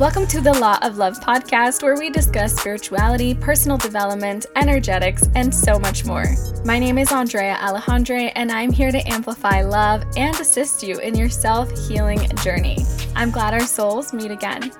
Welcome to the Law of Love podcast, where we discuss spirituality, personal development, energetics, and so much more. My name is Andrea Alejandre, and I'm here to amplify love and assist you in your self healing journey. I'm glad our souls meet again.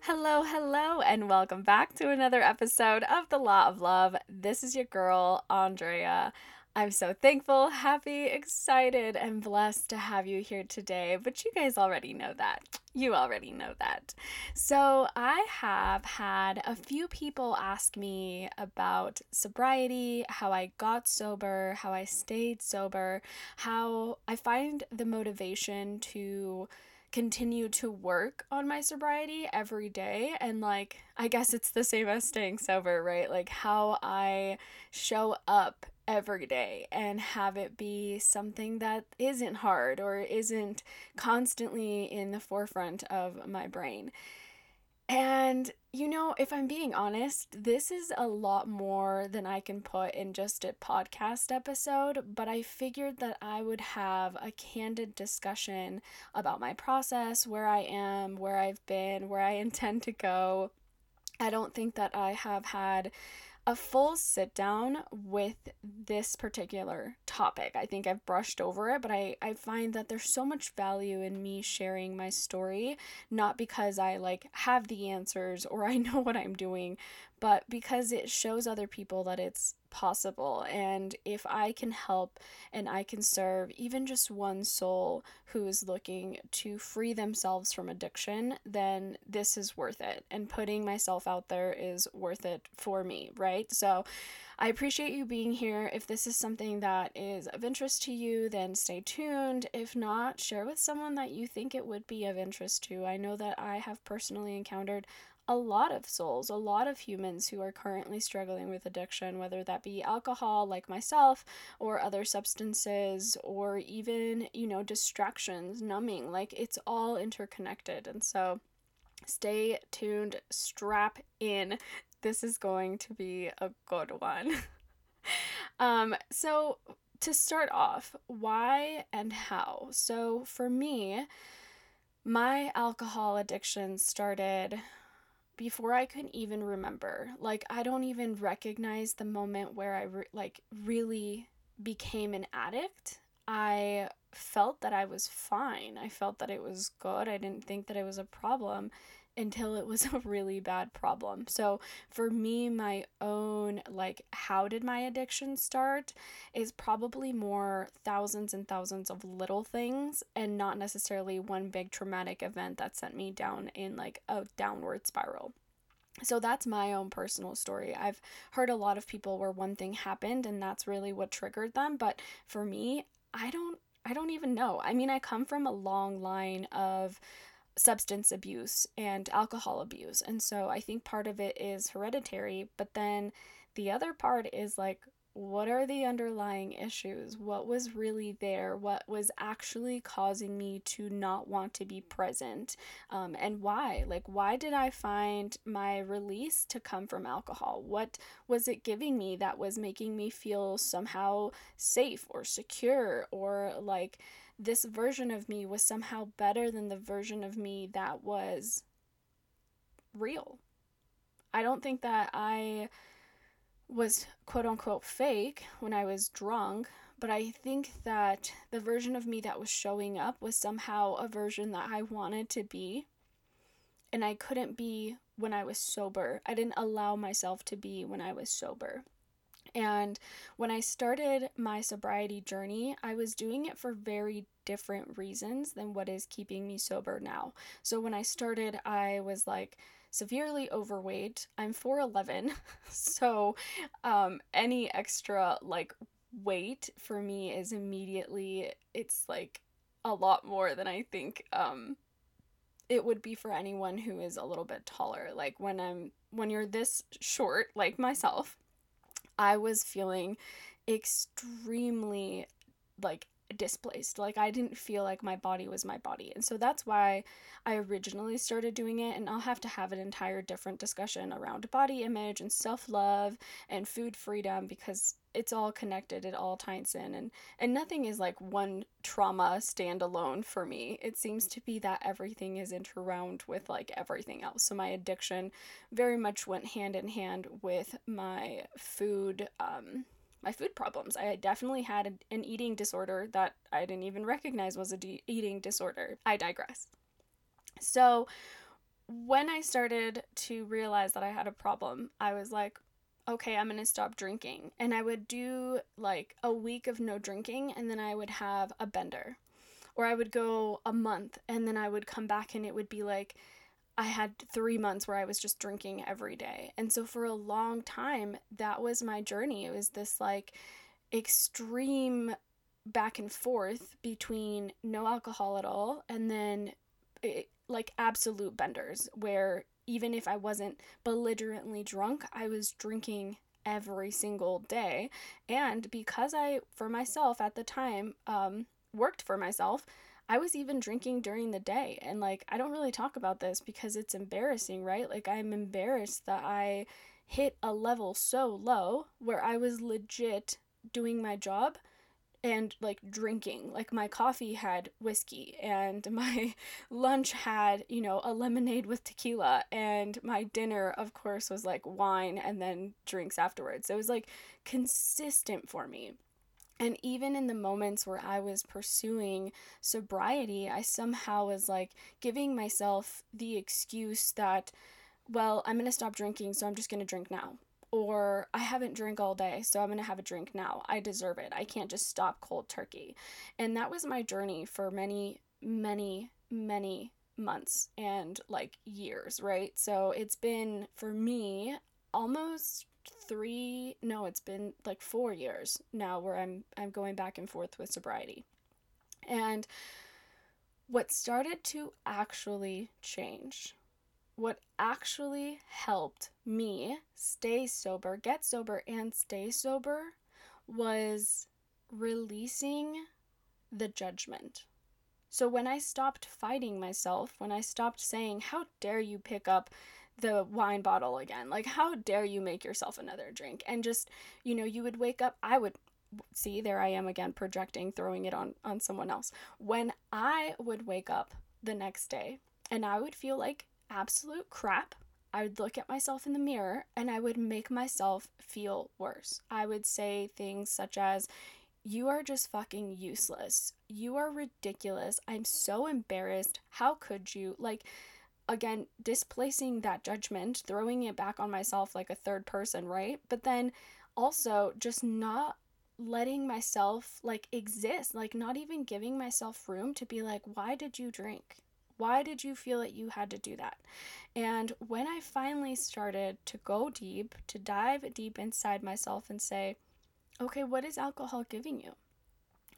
Hello, hello, and welcome back to another episode of The Law of Love. This is your girl, Andrea. I'm so thankful, happy, excited, and blessed to have you here today. But you guys already know that. You already know that. So, I have had a few people ask me about sobriety, how I got sober, how I stayed sober, how I find the motivation to continue to work on my sobriety every day and like I guess it's the same as staying sober, right? Like how I show up every day and have it be something that isn't hard or isn't constantly in the forefront of my brain. And, you know, if I'm being honest, this is a lot more than I can put in just a podcast episode, but I figured that I would have a candid discussion about my process, where I am, where I've been, where I intend to go. I don't think that I have had a full sit down with this particular topic. I think I've brushed over it, but I, I find that there's so much value in me sharing my story, not because I like have the answers or I know what I'm doing, but because it shows other people that it's possible. And if I can help and I can serve even just one soul who is looking to free themselves from addiction, then this is worth it. And putting myself out there is worth it for me, right? So, I appreciate you being here. If this is something that is of interest to you, then stay tuned. If not, share with someone that you think it would be of interest to. I know that I have personally encountered a lot of souls, a lot of humans who are currently struggling with addiction, whether that be alcohol, like myself, or other substances, or even, you know, distractions, numbing. Like it's all interconnected. And so stay tuned, strap in. This is going to be a good one. um, so, to start off, why and how? So, for me, my alcohol addiction started before I could even remember. Like I don't even recognize the moment where I re- like really became an addict. I felt that I was fine. I felt that it was good. I didn't think that it was a problem until it was a really bad problem. So, for me, my own, like, how did my addiction start is probably more thousands and thousands of little things and not necessarily one big traumatic event that sent me down in like a downward spiral. So that's my own personal story. I've heard a lot of people where one thing happened and that's really what triggered them, but for me, I don't I don't even know. I mean, I come from a long line of substance abuse and alcohol abuse. And so I think part of it is hereditary, but then the other part is like what are the underlying issues? What was really there? What was actually causing me to not want to be present? Um, and why? Like, why did I find my release to come from alcohol? What was it giving me that was making me feel somehow safe or secure or like this version of me was somehow better than the version of me that was real? I don't think that I was quote unquote fake when I was drunk, but I think that the version of me that was showing up was somehow a version that I wanted to be. And I couldn't be when I was sober. I didn't allow myself to be when I was sober. And when I started my sobriety journey, I was doing it for very different reasons than what is keeping me sober now. So when I started, I was like, severely overweight. I'm 4'11, so um, any extra like weight for me is immediately it's like a lot more than I think um, it would be for anyone who is a little bit taller. Like when I'm when you're this short, like myself, I was feeling extremely like displaced. Like I didn't feel like my body was my body. And so that's why I originally started doing it and I'll have to have an entire different discussion around body image and self-love and food freedom because it's all connected it all ties in and and nothing is like one trauma standalone for me. It seems to be that everything is interwound with like everything else. So my addiction very much went hand in hand with my food um my food problems. I definitely had an eating disorder that i didn't even recognize was a de- eating disorder. I digress. So when i started to realize that i had a problem i was like okay, I'm going to stop drinking. And I would do like a week of no drinking and then I would have a bender. Or I would go a month and then I would come back and it would be like I had three months where I was just drinking every day. And so for a long time, that was my journey. It was this like extreme back and forth between no alcohol at all and then it, eh, like absolute benders where even if I wasn't belligerently drunk, I was drinking every single day. And because I, for myself at the time, um, worked for myself, I was even drinking during the day. And like, I don't really talk about this because it's embarrassing, right? Like, I'm embarrassed that I hit a level so low where I was legit doing my job and like drinking. Like my coffee had whiskey and my lunch had, you know, a lemonade with tequila and my dinner of course was like wine and then drinks afterwards. So it was like consistent for me. And even in the moments where I was pursuing sobriety, I somehow was like giving myself the excuse that, well, I'm going to stop drinking, so I'm just going to drink now or I haven't drank all day, so I'm going to have a drink now. I deserve it. I can't just stop cold turkey. And that was my journey for many, many, many months and like years, right? So it's been for me almost 3 no, it's been like 4 years now where I'm I'm going back and forth with sobriety. And what started to actually change what actually helped me stay sober, get sober, and stay sober was releasing the judgment. So when I stopped fighting myself, when I stopped saying, How dare you pick up the wine bottle again? Like, how dare you make yourself another drink? And just, you know, you would wake up, I would see there I am again projecting, throwing it on on someone else. When I would wake up the next day and I would feel like absolute crap, I would look at myself in the mirror and I would make myself feel worse. I would say things such as, You are just fucking useless. You are ridiculous. I'm so embarrassed. How could you? Like, again, displacing that judgment, throwing it back on myself like a third person, right? But then also just not letting myself like exist, like not even giving myself room to be like, Why did you drink? Why did you feel that you had to do that? And when I finally started to go deep, to dive deep inside myself and say, okay, what is alcohol giving you?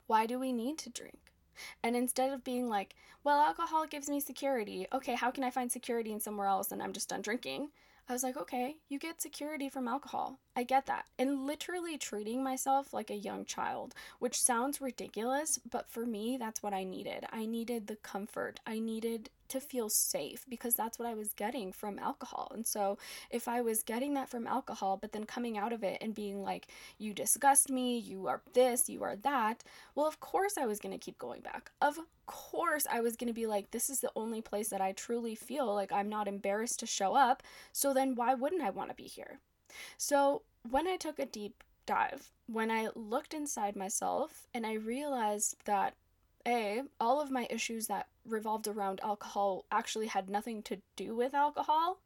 Why do we need to drink? And instead of being like, well, alcohol gives me security. Okay, how can I find security in somewhere else and I'm just done drinking? I was like, okay, you get security from alcohol. I get that. And literally treating myself like a young child, which sounds ridiculous, but for me, that's what I needed. I needed the comfort. I needed to feel safe because that's what I was getting from alcohol. And so if I was getting that from alcohol, but then coming out of it and being like, you disgust me, you are this, you are that, well, of course I was going to keep going back. Of course I was going to be like, this is the only place that I truly feel like I'm not embarrassed to show up. So then why wouldn't I want to be here? So when I took a deep dive, when I looked inside myself and I realized that a, all of my issues that revolved around alcohol actually had nothing to do with alcohol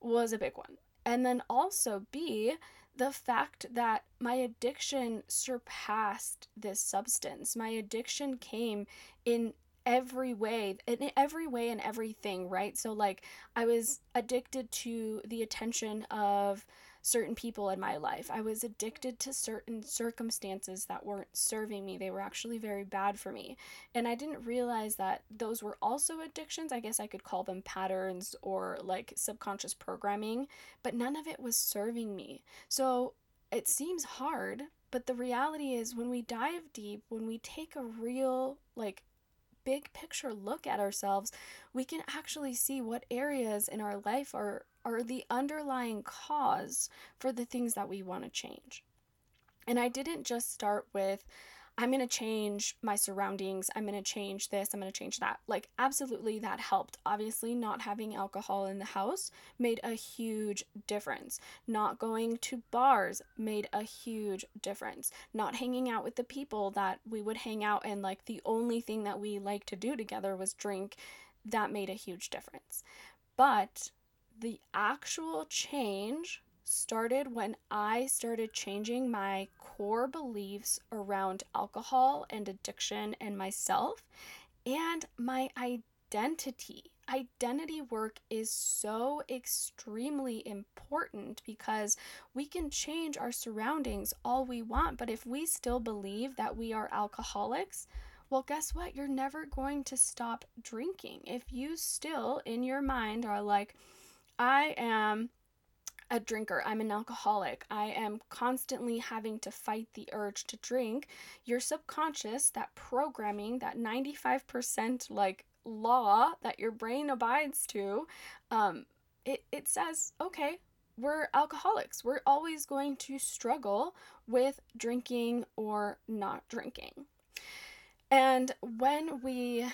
was a big one. And then also B, the fact that my addiction surpassed this substance. My addiction came in every way in every way and everything right so like i was addicted to the attention of certain people in my life. I was addicted to certain circumstances that weren't serving me. They were actually very bad for me. And I didn't realize that those were also addictions. I guess I could call them patterns or like subconscious programming, but none of it was serving me. So it seems hard, but the reality is when we dive deep, when we take a real, like, big picture look at ourselves, we can actually see what areas in our life are are the underlying cause for the things that we want to change. And I didn't just start with, I'm going to change my surroundings. I'm going to change this. I'm going to change that. Like, absolutely, that helped. Obviously, not having alcohol in the house made a huge difference. Not going to bars made a huge difference. Not hanging out with the people that we would hang out and, like, the only thing that we like to do together was drink, that made a huge difference. But the actual change started when I started changing my core beliefs around alcohol and addiction and myself and my identity. Identity work is so extremely important because we can change our surroundings all we want, but if we still believe that we are alcoholics, well, guess what? You're never going to stop drinking. If you still, in your mind, are like, I am a drinker, I'm an alcoholic, I am constantly having to fight the urge to drink, your subconscious, that programming, that 95% like law that your brain abides to, um, it, it says, okay, we're alcoholics. We're always going to struggle with drinking or not drinking. And when we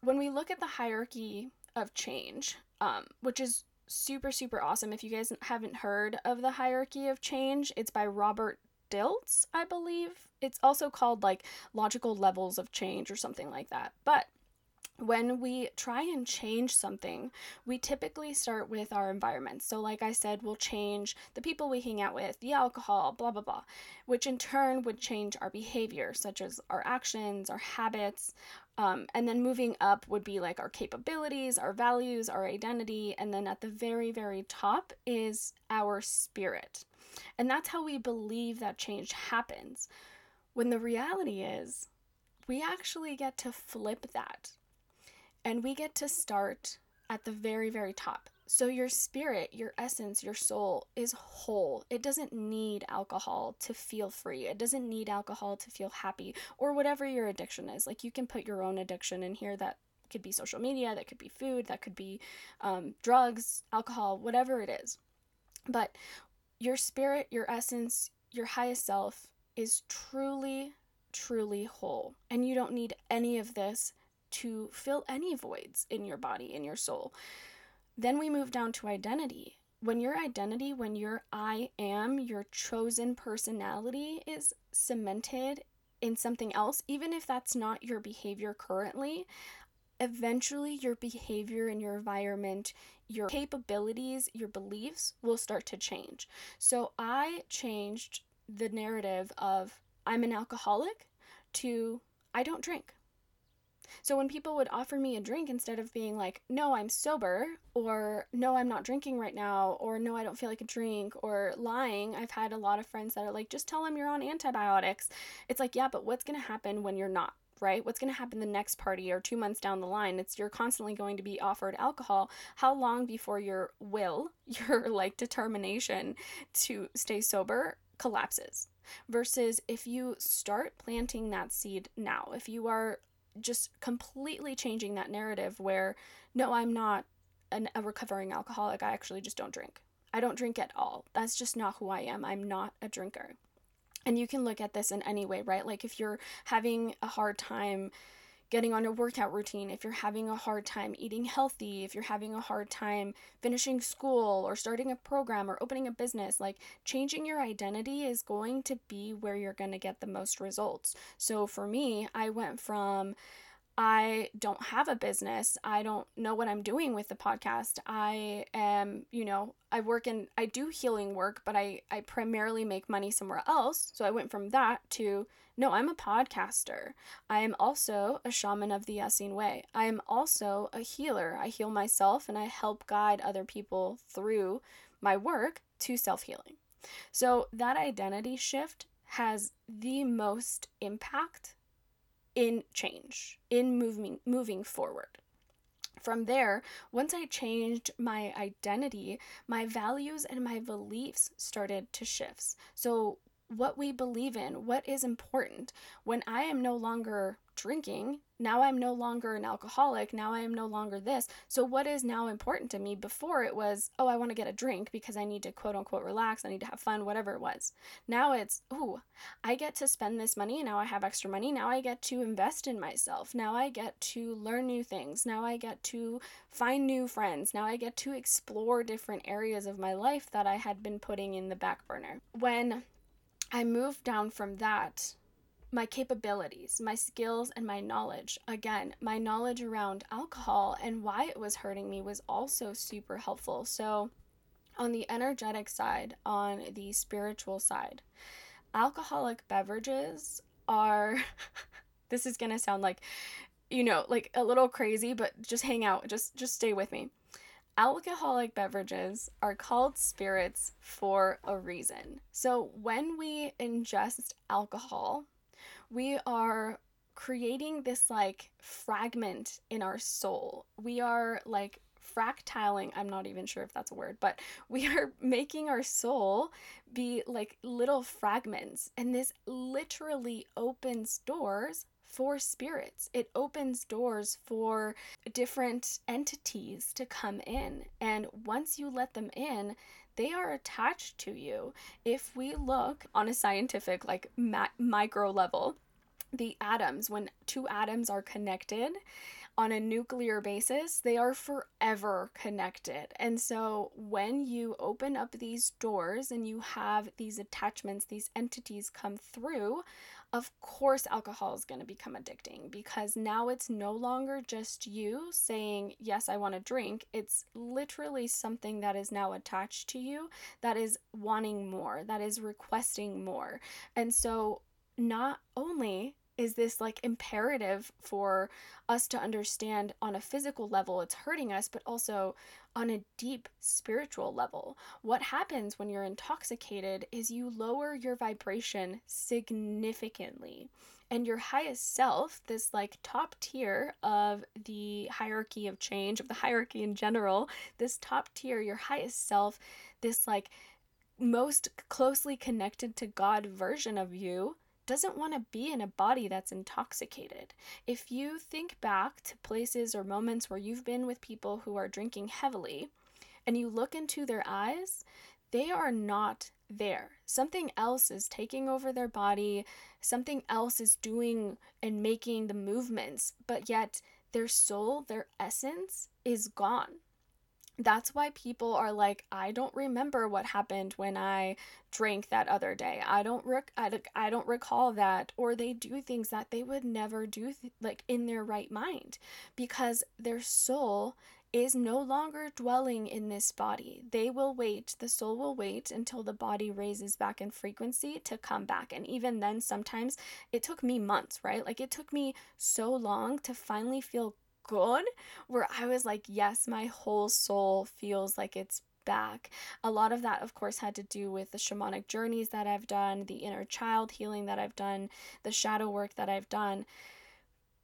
when we look at the hierarchy of change, um, which is super, super awesome. If you guys haven't heard of The Hierarchy of Change, it's by Robert Dilts, I believe. It's also called like Logical Levels of Change or something like that. But when we try and change something, we typically start with our environment. So, like I said, we'll change the people we hang out with, the alcohol, blah, blah, blah, which in turn would change our behavior, such as our actions, our habits. Um, and then moving up would be like our capabilities, our values, our identity. And then at the very, very top is our spirit. And that's how we believe that change happens. When the reality is, we actually get to flip that and we get to start at the very, very top. So, your spirit, your essence, your soul is whole. It doesn't need alcohol to feel free. It doesn't need alcohol to feel happy or whatever your addiction is. Like, you can put your own addiction in here that could be social media, that could be food, that could be um, drugs, alcohol, whatever it is. But your spirit, your essence, your highest self is truly, truly whole. And you don't need any of this to fill any voids in your body, in your soul. Then we move down to identity. When your identity, when your I am, your chosen personality is cemented in something else, even if that's not your behavior currently, eventually your behavior and your environment, your capabilities, your beliefs will start to change. So I changed the narrative of I'm an alcoholic to I don't drink. So when people would offer me a drink instead of being like, no, I'm sober, or no, I'm not drinking right now, or no, I don't feel like a drink, or lying, I've had a lot of friends that are like, just tell them you're on antibiotics. It's like, yeah, but what's going to happen when you're not? right? What's going to happen the next party or two months down the line? It's you're constantly going to be offered alcohol. How long before your will, your like determination to stay sober collapses? Versus if you start planting that seed now, if you are just completely changing that narrative where no, I'm not an, a recovering alcoholic. I actually just don't drink. I don't drink at all. That's just not who I am. I'm not a drinker. And you can look at this in any way, right? Like if you're having a hard time getting on a workout routine, if you're having a hard time eating healthy, if you're having a hard time finishing school or starting a program or opening a business, like changing your identity is going to be where you're going to get the most results. So for me, I went from I don't have a business. I don't know what I'm doing with the podcast. I am, you know, I work in I do healing work, but I I primarily make money somewhere else. So I went from that to no, I'm a podcaster. I am also a shaman of the Essene way. I am also a healer. I heal myself and I help guide other people through my work to self-healing. So that identity shift has the most impact in change, in moving moving forward. From there, once I changed my identity, my values and my beliefs started to shift. So what we believe in, what is important. When I am no longer drinking, now I'm no longer an alcoholic, now I am no longer this. So, what is now important to me? Before it was, oh, I want to get a drink because I need to quote unquote relax, I need to have fun, whatever it was. Now it's, oh, I get to spend this money, now I have extra money, now I get to invest in myself, now I get to learn new things, now I get to find new friends, now I get to explore different areas of my life that I had been putting in the back burner. When I moved down from that my capabilities, my skills, and my knowledge. Again, my knowledge around alcohol and why it was hurting me was also super helpful. So, on the energetic side, on the spiritual side, alcoholic beverages are this is going to sound like you know, like a little crazy, but just hang out, just just stay with me. Alcoholic beverages are called spirits for a reason. So, when we ingest alcohol, we are creating this like fragment in our soul. We are like fractaling, I'm not even sure if that's a word, but we are making our soul be like little fragments. And this literally opens doors for spirits. It opens doors for different entities to come in. And once you let them in, they are attached to you. If we look on a scientific, like ma- micro level, the atoms, when two atoms are connected on a nuclear basis, they are forever connected. And so when you open up these doors and you have these attachments, these entities come through, of course alcohol is going to become addicting because now it's no longer just you saying yes i want to drink it's literally something that is now attached to you that is wanting more that is requesting more and so not only is this like imperative for us to understand on a physical level it's hurting us but also on a deep spiritual level. What happens when you're intoxicated is you lower your vibration significantly and your highest self this like top tier of the hierarchy of change of the hierarchy in general this top tier your highest self this like most closely connected to god version of you doesn't want to be in a body that's intoxicated. If you think back to places or moments where you've been with people who are drinking heavily and you look into their eyes, they are not there. Something else is taking over their body, something else is doing and making the movements, but yet their soul, their essence is gone that's why people are like i don't remember what happened when i drank that other day i don't rec- I, I don't recall that or they do things that they would never do th- like in their right mind because their soul is no longer dwelling in this body. They will wait, the soul will wait until the body raises back in frequency to come back. And even then, sometimes it took me months, right? Like it took me so long to finally feel good where I was like, yes, my whole soul feels like it's back. A lot of that, of course, had to do with the shamanic journeys that I've done, the inner child healing that I've done, the shadow work that I've done.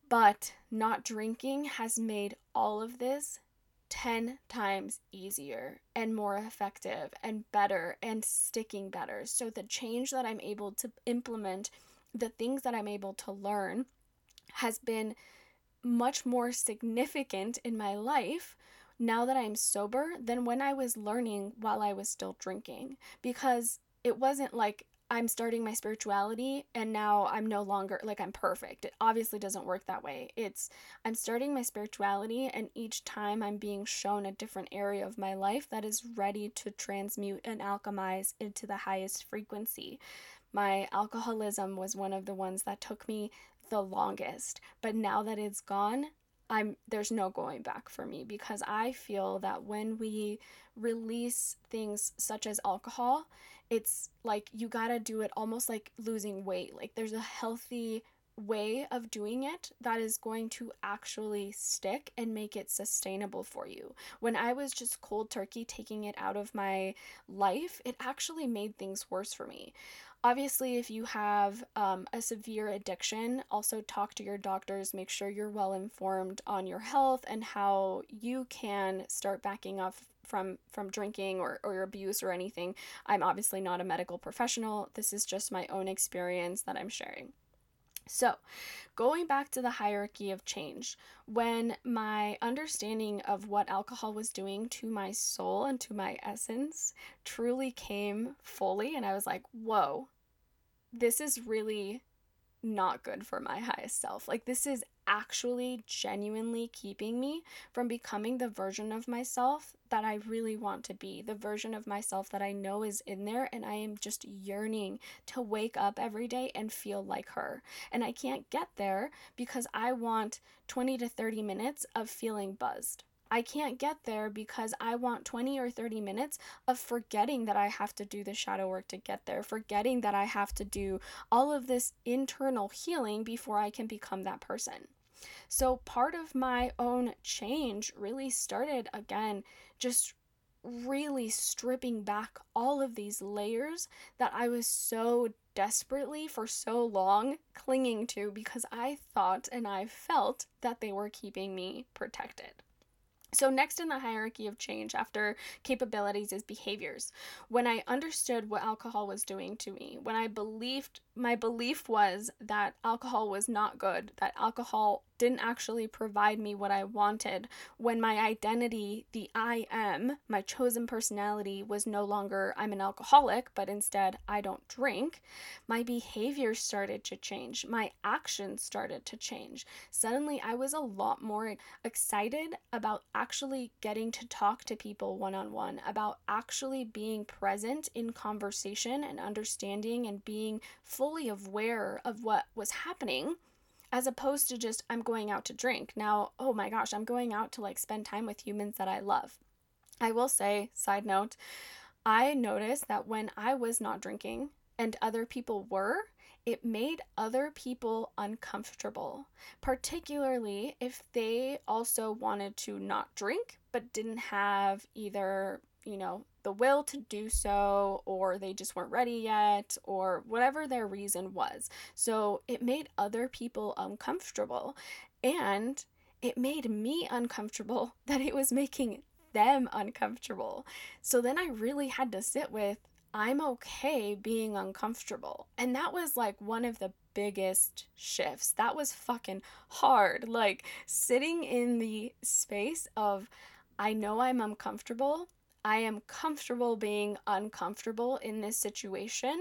But not drinking has made all of this 10 times easier and more effective and better and sticking better. So, the change that I'm able to implement, the things that I'm able to learn, has been much more significant in my life now that I'm sober than when I was learning while I was still drinking because it wasn't like I'm starting my spirituality and now I'm no longer like I'm perfect. It obviously doesn't work that way. It's I'm starting my spirituality and each time I'm being shown a different area of my life that is ready to transmute and alchemize into the highest frequency. My alcoholism was one of the ones that took me the longest. But now that it's gone, I'm there's no going back for me because I feel that when we release things such as alcohol, it's like you got to do it almost like losing weight. Like there's a healthy way of doing it that is going to actually stick and make it sustainable for you. When I was just cold turkey taking it out of my life, it actually made things worse for me. Obviously, if you have um, a severe addiction, also talk to your doctors. Make sure you're well informed on your health and how you can start backing off from from drinking or, or abuse or anything. I'm obviously not a medical professional. This is just my own experience that I'm sharing. So, going back to the hierarchy of change, when my understanding of what alcohol was doing to my soul and to my essence truly came fully, and I was like, whoa, this is really not good for my highest self. Like, this is actually genuinely keeping me from becoming the version of myself that I really want to be, the version of myself that I know is in there, and I am just yearning to wake up every day and feel like her. And I can't get there because I want 20 to 30 minutes of feeling buzzed. I can't get there because I want 20 or 30 minutes of forgetting that I have to do the shadow work to get there, forgetting that I have to do all of this internal healing before I can become that person. So, part of my own change really started again just really stripping back all of these layers that I was so desperately for so long clinging to because I thought and I felt that they were keeping me protected. So, next in the hierarchy of change after capabilities is behaviors. When I understood what alcohol was doing to me, when I believed my belief was that alcohol was not good, that alcohol didn't actually provide me what I wanted, when my identity, the I am, my chosen personality, was no longer I'm an alcoholic, but instead I don't drink, my behavior started to change. My actions started to change. Suddenly I was a lot more excited about actually getting to talk to people one on one, about actually being present in conversation and understanding and being fully aware of what was happening as opposed to just I'm going out to drink. Now, oh my gosh, I'm going out to like spend time with humans that I love. I will say, side note, I noticed that when I was not drinking and other people were, it made other people uncomfortable, particularly if they also wanted to not drink but didn't have either, you know, the will to do so, or they just weren't ready yet, or whatever their reason was. So it made other people uncomfortable. And it made me uncomfortable that it was making them uncomfortable. So then I really had to sit with I'm okay being uncomfortable. And that was like one of the biggest shifts. That was fucking hard. Like sitting in the space of I know I'm uncomfortable I am comfortable being uncomfortable in this situation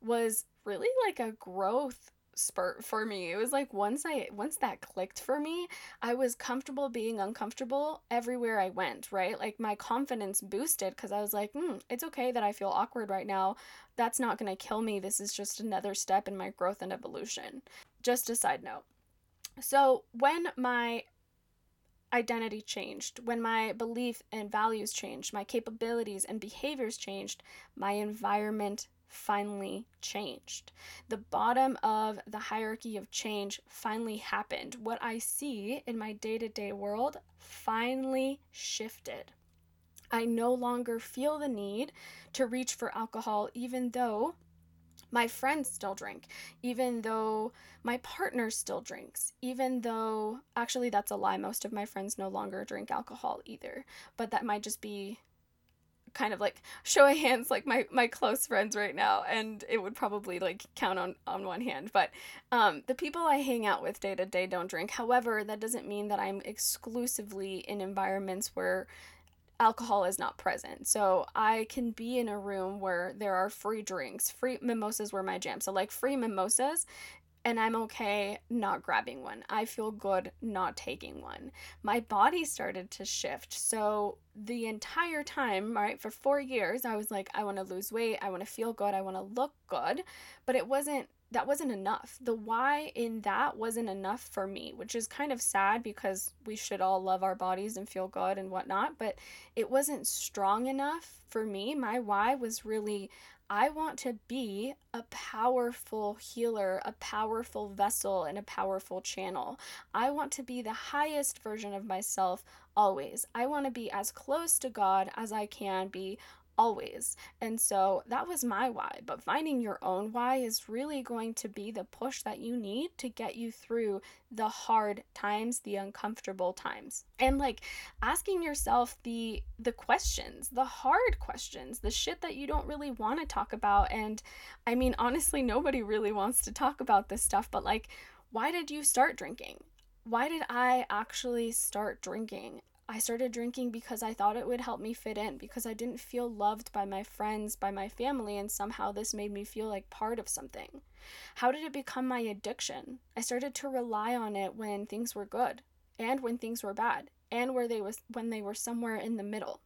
was really like a growth spurt for me. It was like once I once that clicked for me, I was comfortable being uncomfortable everywhere I went, right? Like my confidence boosted cuz I was like, "Hmm, it's okay that I feel awkward right now. That's not going to kill me. This is just another step in my growth and evolution." Just a side note. So, when my identity changed, when my belief and values changed, my capabilities and behaviors changed, my environment finally changed. The bottom of the hierarchy of change finally happened. What I see in my day to day world finally shifted. I no longer feel the need to reach for alcohol, even though my friends still drink, even though my partner still drinks, even though actually that's a lie. Most of my friends no longer drink alcohol either, but that might just be kind of like show of hands like my my close friends right now and it would probably like count on on one hand but um the people i hang out with day to day don't drink however that doesn't mean that i'm exclusively in environments where alcohol is not present. So I can be in a room where there are free drinks. Free mimosas were my jam. So like free mimosas and I'm okay not grabbing one. I feel good not taking one. My body started to shift. So the entire time, right, for 4 years I was like I want to lose weight, I want to feel good, I want to look good, but it wasn't that wasn't enough. The why in that wasn't enough for me, which is kind of sad because we should all love our bodies and feel good and whatnot, but it wasn't strong enough for me. My why was really I want to be a powerful healer, a powerful vessel, and a powerful channel. I want to be the highest version of myself always. I want to be as close to God as I can be always. And so that was my why. But finding your own why is really going to be the push that you need to get you through the hard times, the uncomfortable times. And like asking yourself the the questions, the hard questions, the shit that you don't really want to talk about and I mean honestly nobody really wants to talk about this stuff, but like why did you start drinking? Why did I actually start drinking? I started drinking because I thought it would help me fit in, because I didn't feel loved by my friends, by my family, and somehow this made me feel like part of something. How did it become my addiction? I started to rely on it when things were good and when things were bad and where they was when they were somewhere in the middle.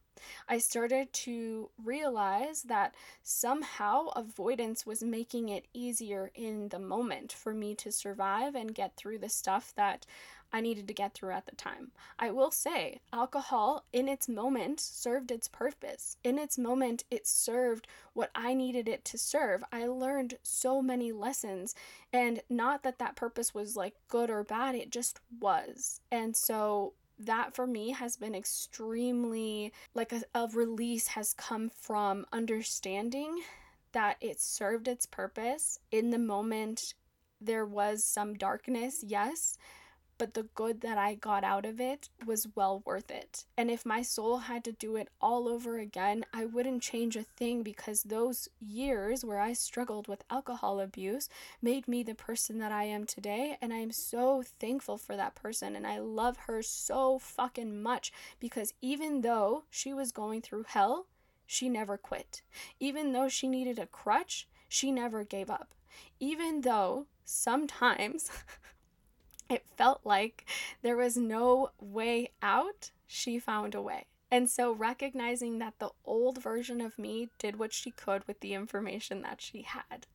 I started to realize that somehow avoidance was making it easier in the moment for me to survive and get through the stuff that I needed to get through at the time. I will say, alcohol in its moment served its purpose. In its moment, it served what I needed it to serve. I learned so many lessons, and not that that purpose was like good or bad, it just was. And so that for me has been extremely like a, a release has come from understanding that it served its purpose in the moment there was some darkness yes but the good that I got out of it was well worth it. And if my soul had to do it all over again, I wouldn't change a thing because those years where I struggled with alcohol abuse made me the person that I am today. And I am so thankful for that person. And I love her so fucking much because even though she was going through hell, she never quit. Even though she needed a crutch, she never gave up. Even though sometimes it felt like there was no way out, she found a way. And so recognizing that the old version of me did what she could with the information that she had.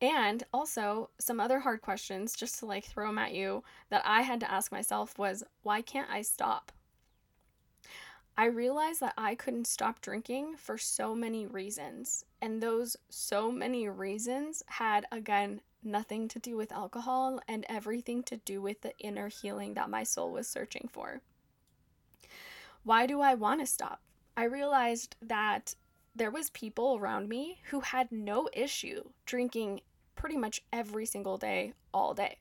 And also, some other hard questions, just to like throw them at you, that I had to ask myself was why can't I stop? I realized that I couldn't stop drinking for so many reasons. And those so many reasons had, again, nothing to do with alcohol and everything to do with the inner healing that my soul was searching for. Why do I want to stop? I realized that there was people around me who had no issue drinking pretty much every single day all day.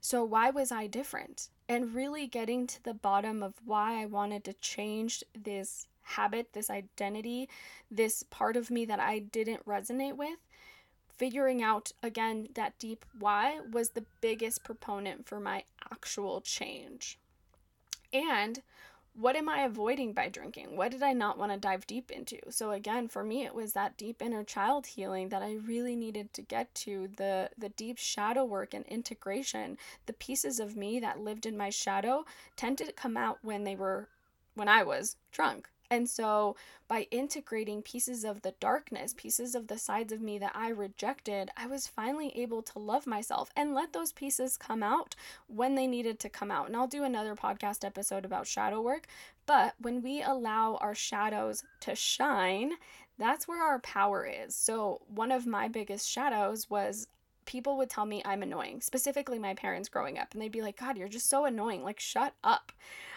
So why was I different? And really getting to the bottom of why I wanted to change this habit, this identity, this part of me that I didn't resonate with figuring out again that deep why was the biggest proponent for my actual change. And what am I avoiding by drinking? What did I not want to dive deep into? So again, for me it was that deep inner child healing that I really needed to get to, the the deep shadow work and integration. The pieces of me that lived in my shadow tended to come out when they were when I was drunk. And so, by integrating pieces of the darkness, pieces of the sides of me that I rejected, I was finally able to love myself and let those pieces come out when they needed to come out. And I'll do another podcast episode about shadow work. But when we allow our shadows to shine, that's where our power is. So, one of my biggest shadows was people would tell me I'm annoying, specifically my parents growing up, and they'd be like, God, you're just so annoying. Like, shut up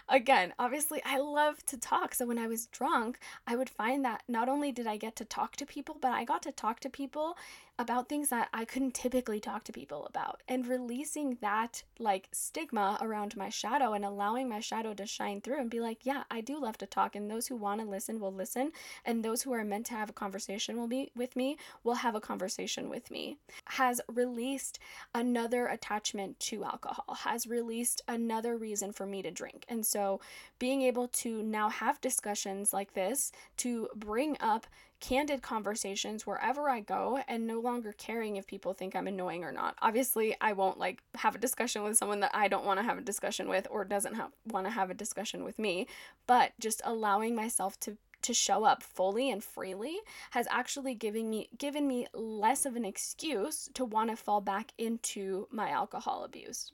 again, obviously, I love to talk. So when I was drunk, I would find that not only did I get to talk to people, but I got to talk to people about things that I couldn't typically talk to people about and releasing that like stigma around my shadow and allowing my shadow to shine through and be like, yeah, I do love to talk and those who want to listen will listen and those who are meant to have a conversation will be with me will have a conversation with me. Has released another attachment to alcohol, has released another reason for me to drink. And so being able to now have discussions like this to bring up candid conversations wherever I go and no longer caring if people think I'm annoying or not. Obviously, I won't like have a discussion with someone that I don't want to have a discussion with or doesn't want to have a discussion with me, but just allowing myself to to show up fully and freely has actually given me given me less of an excuse to want to fall back into my alcohol abuse.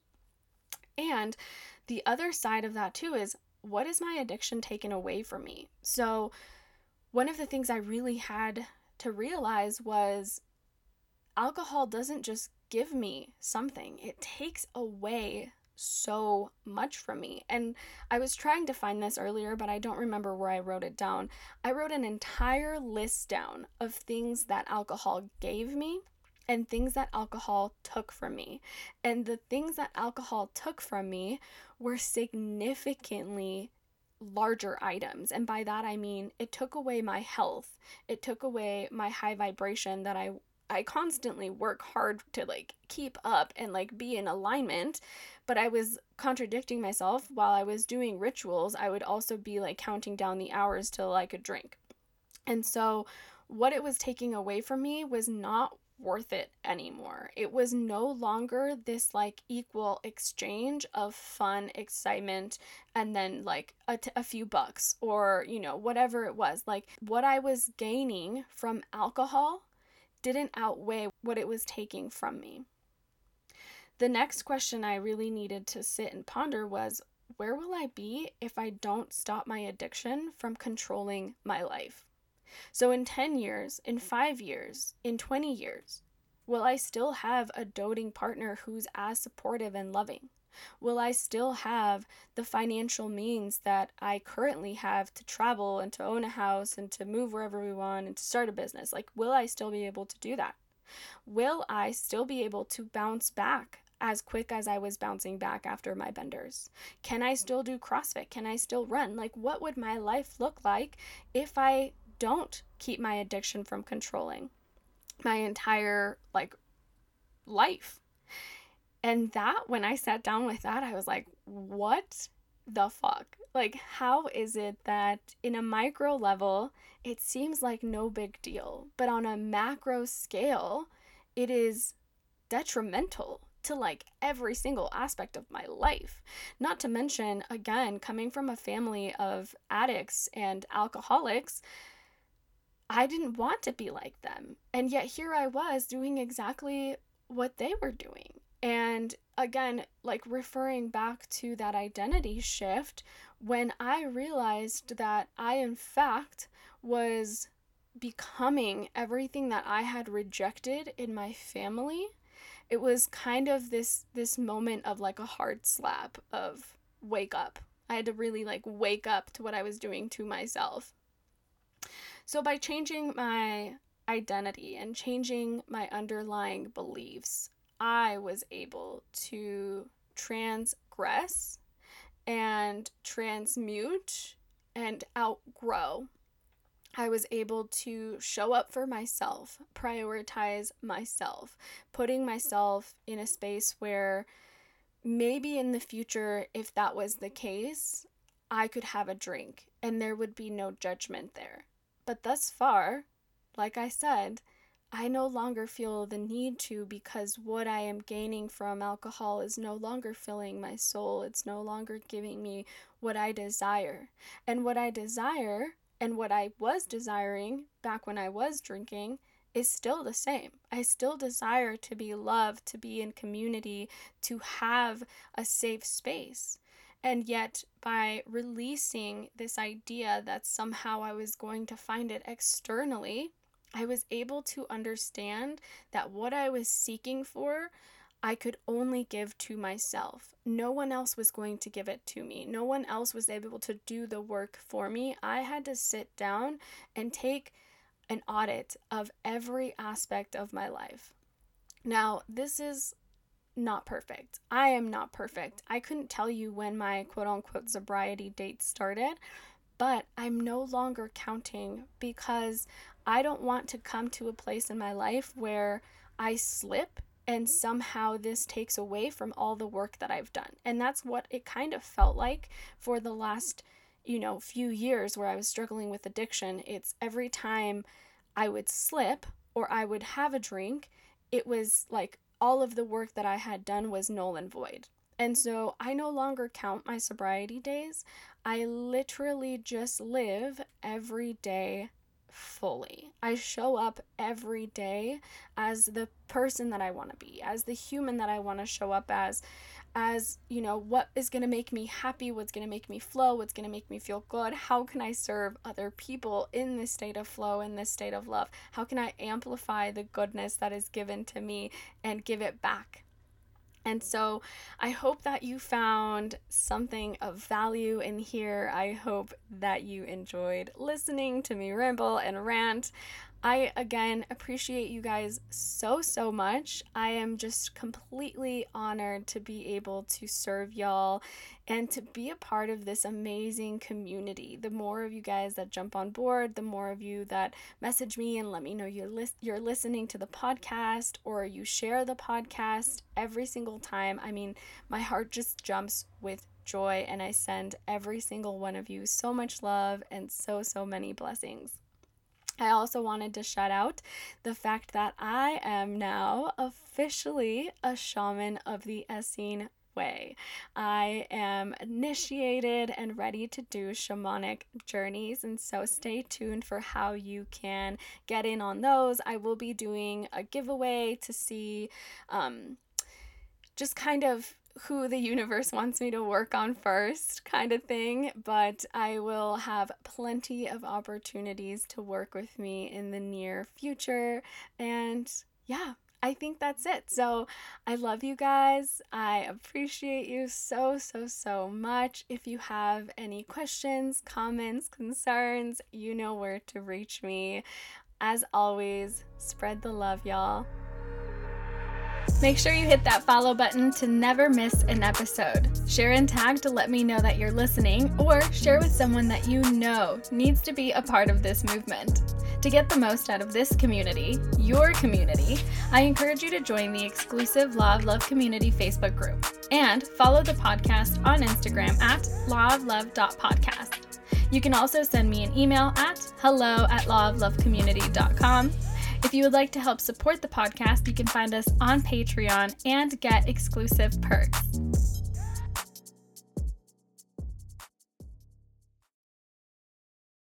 And the other side of that too is what is my addiction taken away from me? So one of the things I really had to realize was alcohol doesn't just give me something, it takes away so much from me. And I was trying to find this earlier, but I don't remember where I wrote it down. I wrote an entire list down of things that alcohol gave me and things that alcohol took from me. And the things that alcohol took from me were significantly larger items. And by that I mean it took away my health. It took away my high vibration that I I constantly work hard to like keep up and like be in alignment, but I was contradicting myself while I was doing rituals. I would also be like counting down the hours till I could drink. And so what it was taking away from me was not worth it anymore. It was no longer this like equal exchange of fun, excitement, and then like a, t- a few bucks or, you know, whatever it was. Like what I was gaining from alcohol didn't outweigh what it was taking from me. The next question I really needed to sit and ponder was where will I be if I don't stop my addiction from controlling my life? So, in 10 years, in five years, in 20 years, will I still have a doting partner who's as supportive and loving? Will I still have the financial means that I currently have to travel and to own a house and to move wherever we want and to start a business? Like, will I still be able to do that? Will I still be able to bounce back as quick as I was bouncing back after my benders? Can I still do CrossFit? Can I still run? Like, what would my life look like if I don't keep my addiction from controlling my entire like life. And that when I sat down with that, I was like, what the fuck? Like, how is it that in a micro level, it seems like no big deal, but on a macro scale, it is detrimental to like every single aspect of my life. Not to mention, again, coming from a family of addicts and alcoholics, I didn't want to be like them. And yet here I was doing exactly what they were doing. And again, like referring back to that identity shift, when I realized that I, in fact, was becoming everything that I had rejected in my family, it was kind of this this moment of like a hard slap of wake up. I had to really like wake up to what I was doing to myself. So, by changing my identity and changing my underlying beliefs, I was able to transgress and transmute and outgrow. I was able to show up for myself, prioritize myself, putting myself in a space where maybe in the future, if that was the case, I could have a drink and there would be no judgment there. But thus far, like I said, I no longer feel the need to because what I am gaining from alcohol is no longer filling my soul. It's no longer giving me what I desire. And what I desire and what I was desiring back when I was drinking is still the same. I still desire to be loved, to be in community, to have a safe space. And yet, by releasing this idea that somehow I was going to find it externally, I was able to understand that what I was seeking for, I could only give to myself. No one else was going to give it to me. No one else was able to do the work for me. I had to sit down and take an audit of every aspect of my life. Now, this is not perfect. I am not perfect. I couldn't tell you when my quote unquote sobriety date started, but I'm no longer counting because I don't want to come to a place in my life where I slip and somehow this takes away from all the work that I've done. And that's what it kind of felt like for the last, you know, few years where I was struggling with addiction. It's every time I would slip or I would have a drink, it was like all of the work that I had done was null and void. And so I no longer count my sobriety days. I literally just live every day fully. I show up every day as the person that I want to be, as the human that I want to show up as, as, you know, what is going to make me happy, what's going to make me flow, what's going to make me feel good, how can I serve other people in this state of flow, in this state of love? How can I amplify the goodness that is given to me and give it back? And so I hope that you found something of value in here. I hope that you enjoyed listening to me ramble and rant. I again appreciate you guys so, so much. I am just completely honored to be able to serve y'all and to be a part of this amazing community. The more of you guys that jump on board, the more of you that message me and let me know you're, lis- you're listening to the podcast or you share the podcast every single time. I mean, my heart just jumps with joy, and I send every single one of you so much love and so, so many blessings. I also wanted to shout out the fact that I am now officially a shaman of the Essene way. I am initiated and ready to do shamanic journeys, and so stay tuned for how you can get in on those. I will be doing a giveaway to see um, just kind of who the universe wants me to work on first, kind of thing. But I will have plenty of opportunities to work with me in the near future. And yeah, I think that's it. So I love you guys. I appreciate you so, so, so much. If you have any questions, comments, concerns, you know where to reach me. As always, spread the love, y'all. Make sure you hit that follow button to never miss an episode. Share and tag to let me know that you're listening, or share with someone that you know needs to be a part of this movement. To get the most out of this community, your community, I encourage you to join the exclusive Law of Love Community Facebook group and follow the podcast on Instagram at lawoflove.podcast. You can also send me an email at hello at lawoflovecommunity.com if you would like to help support the podcast, you can find us on Patreon and get exclusive perks.